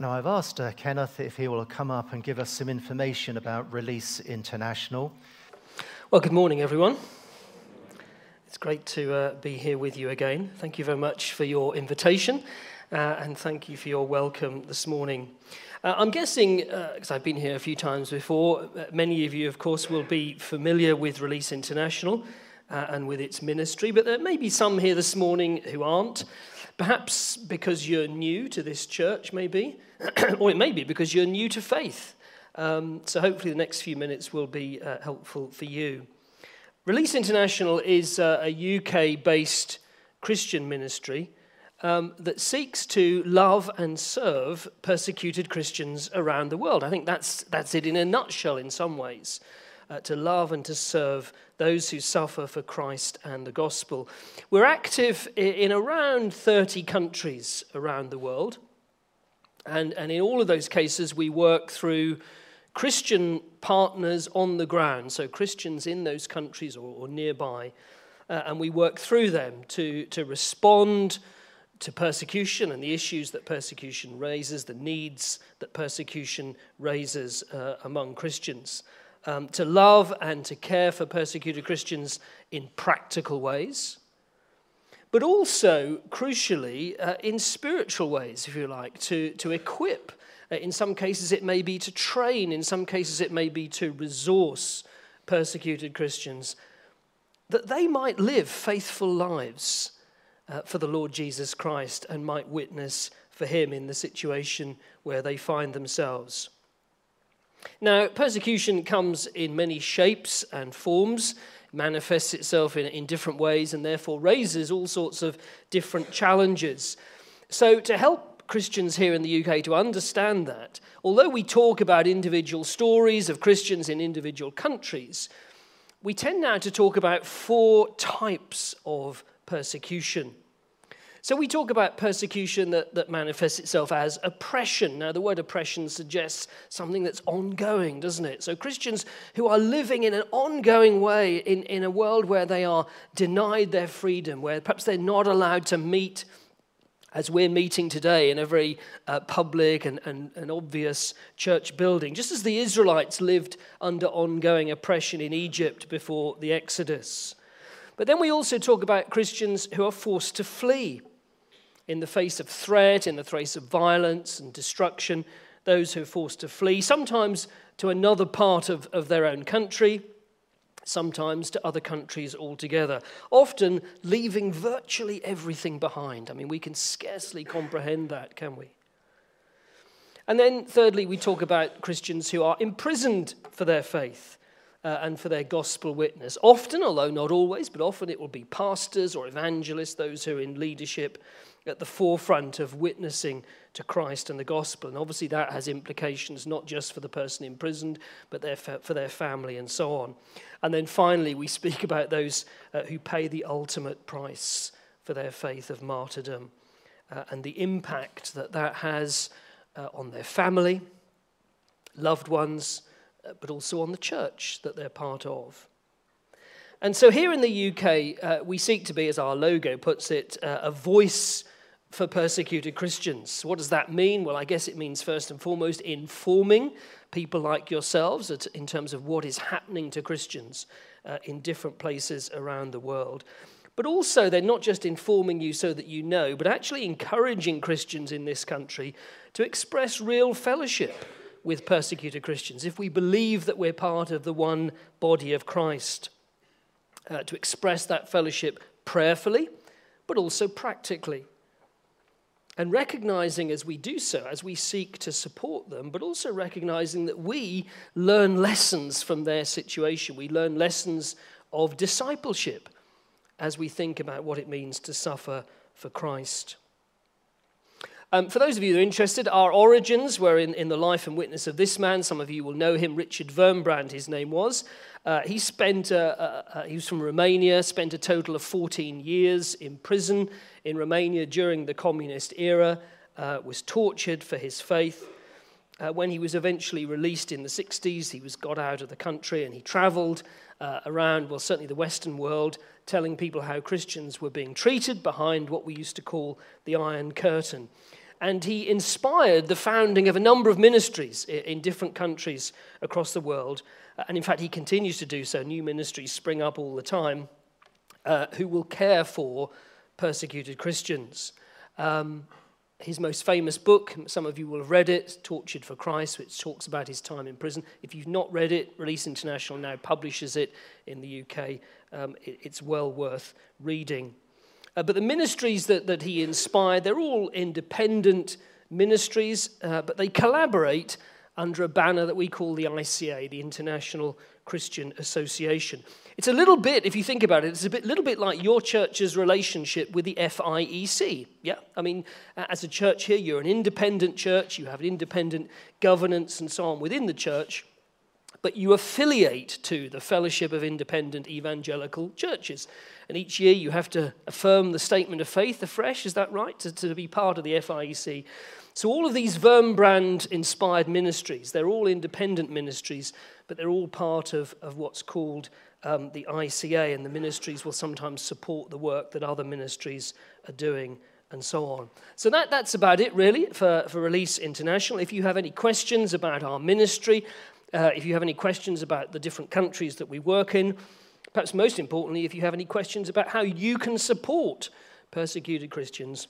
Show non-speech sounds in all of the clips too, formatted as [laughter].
Now, I've asked uh, Kenneth if he will come up and give us some information about Release International. Well, good morning, everyone. It's great to uh, be here with you again. Thank you very much for your invitation, uh, and thank you for your welcome this morning. Uh, I'm guessing, because uh, I've been here a few times before, uh, many of you, of course, will be familiar with Release International and with its ministry, but there may be some here this morning who aren't. Perhaps because you're new to this church, maybe, [clears throat] or it may be because you're new to faith. Um, so hopefully the next few minutes will be uh, helpful for you. Release International is uh, a UK based Christian ministry um, that seeks to love and serve persecuted Christians around the world. I think that's, that's it in a nutshell, in some ways. Uh, to love and to serve those who suffer for Christ and the gospel. We're active in around 30 countries around the world. And, and in all of those cases, we work through Christian partners on the ground, so Christians in those countries or, or nearby, uh, and we work through them to, to respond to persecution and the issues that persecution raises, the needs that persecution raises uh, among Christians. Um, to love and to care for persecuted Christians in practical ways, but also, crucially, uh, in spiritual ways, if you like, to, to equip uh, in some cases, it may be to train, in some cases, it may be to resource persecuted Christians that they might live faithful lives uh, for the Lord Jesus Christ and might witness for Him in the situation where they find themselves. Now, persecution comes in many shapes and forms, manifests itself in, in different ways, and therefore raises all sorts of different challenges. So, to help Christians here in the UK to understand that. Although we talk about individual stories of Christians in individual countries, we tend now to talk about four types of persecution. So we talk about persecution that, that manifests itself as oppression. Now, the word oppression suggests something that's ongoing, doesn't it? So Christians who are living in an ongoing way in, in a world where they are denied their freedom, where perhaps they're not allowed to meet as we're meeting today in a very uh, public and, and, and obvious church building, just as the Israelites lived under ongoing oppression in Egypt before the Exodus. But then we also talk about Christians who are forced to flee in the face of threat, in the face of violence and destruction, those who are forced to flee, sometimes to another part of, of their own country, sometimes to other countries altogether, often leaving virtually everything behind. I mean, we can scarcely comprehend that, can we? And then, thirdly, we talk about Christians who are imprisoned for their faith. Uh, and for their gospel witness. Often, although not always, but often it will be pastors or evangelists, those who are in leadership at the forefront of witnessing to Christ and the gospel. And obviously, that has implications not just for the person imprisoned, but their, for their family and so on. And then finally, we speak about those uh, who pay the ultimate price for their faith of martyrdom uh, and the impact that that has uh, on their family, loved ones, uh, but also on the church that they're part of. And so here in the UK, uh, we seek to be, as our logo puts it, uh, a voice for persecuted Christians. What does that mean? Well, I guess it means first and foremost informing people like yourselves in terms of what is happening to Christians uh, in different places around the world. But also, they're not just informing you so that you know, but actually encouraging Christians in this country to express real fellowship with persecuted Christians if we believe that we're part of the one body of Christ. Uh, to express that fellowship prayerfully, but also practically. And recognizing as we do so, as we seek to support them, but also recognizing that we learn lessons from their situation. We learn lessons of discipleship as we think about what it means to suffer for Christ. Um, for those of you who are interested, our origins were in, in the life and witness of this man. Some of you will know him, Richard Wurmbrand, his name was. Uh, he spent, uh, uh, uh, he was from Romania, spent a total of 14 years in prison in Romania during the communist era, uh, was tortured for his faith. Uh, when he was eventually released in the 60s, he was got out of the country and he traveled around, well, certainly the Western world, telling people how Christians were being treated behind what we used to call the Iron Curtain. And he inspired the founding of a number of ministries in different countries across the world. And in fact, he continues to do so. New ministries spring up all the time uh, who will care for persecuted Christians. Um, his most famous book, some of you will have read it, Tortured for Christ, which talks about his time in prison. If you've not read it, Release International now publishes it in the UK. Um, it, it's well worth reading. Uh, but the ministries that, that he inspired, they're all independent ministries, uh, but they collaborate under a banner that we call the ICA, the International Christian Association. It's a little bit, if you think about it, it's a bit, little bit like your church's relationship with the FIEC. Yeah, I mean, as a church here, you're an independent church, you have an independent governance and so on within the church, but you affiliate to the Fellowship of Independent Evangelical Churches. And each year you have to affirm the statement of faith afresh, is that right? To, to be part of the FIEC. So, all of these Wurmbrand inspired ministries, they're all independent ministries, but they're all part of, of what's called um, the ICA, and the ministries will sometimes support the work that other ministries are doing, and so on. So, that, that's about it, really, for, for Release International. If you have any questions about our ministry, uh, if you have any questions about the different countries that we work in, perhaps most importantly, if you have any questions about how you can support persecuted Christians,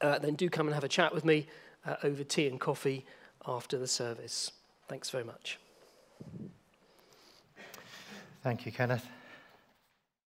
uh, then do come and have a chat with me uh, over tea and coffee after the service. Thanks very much. Thank you, Kenneth.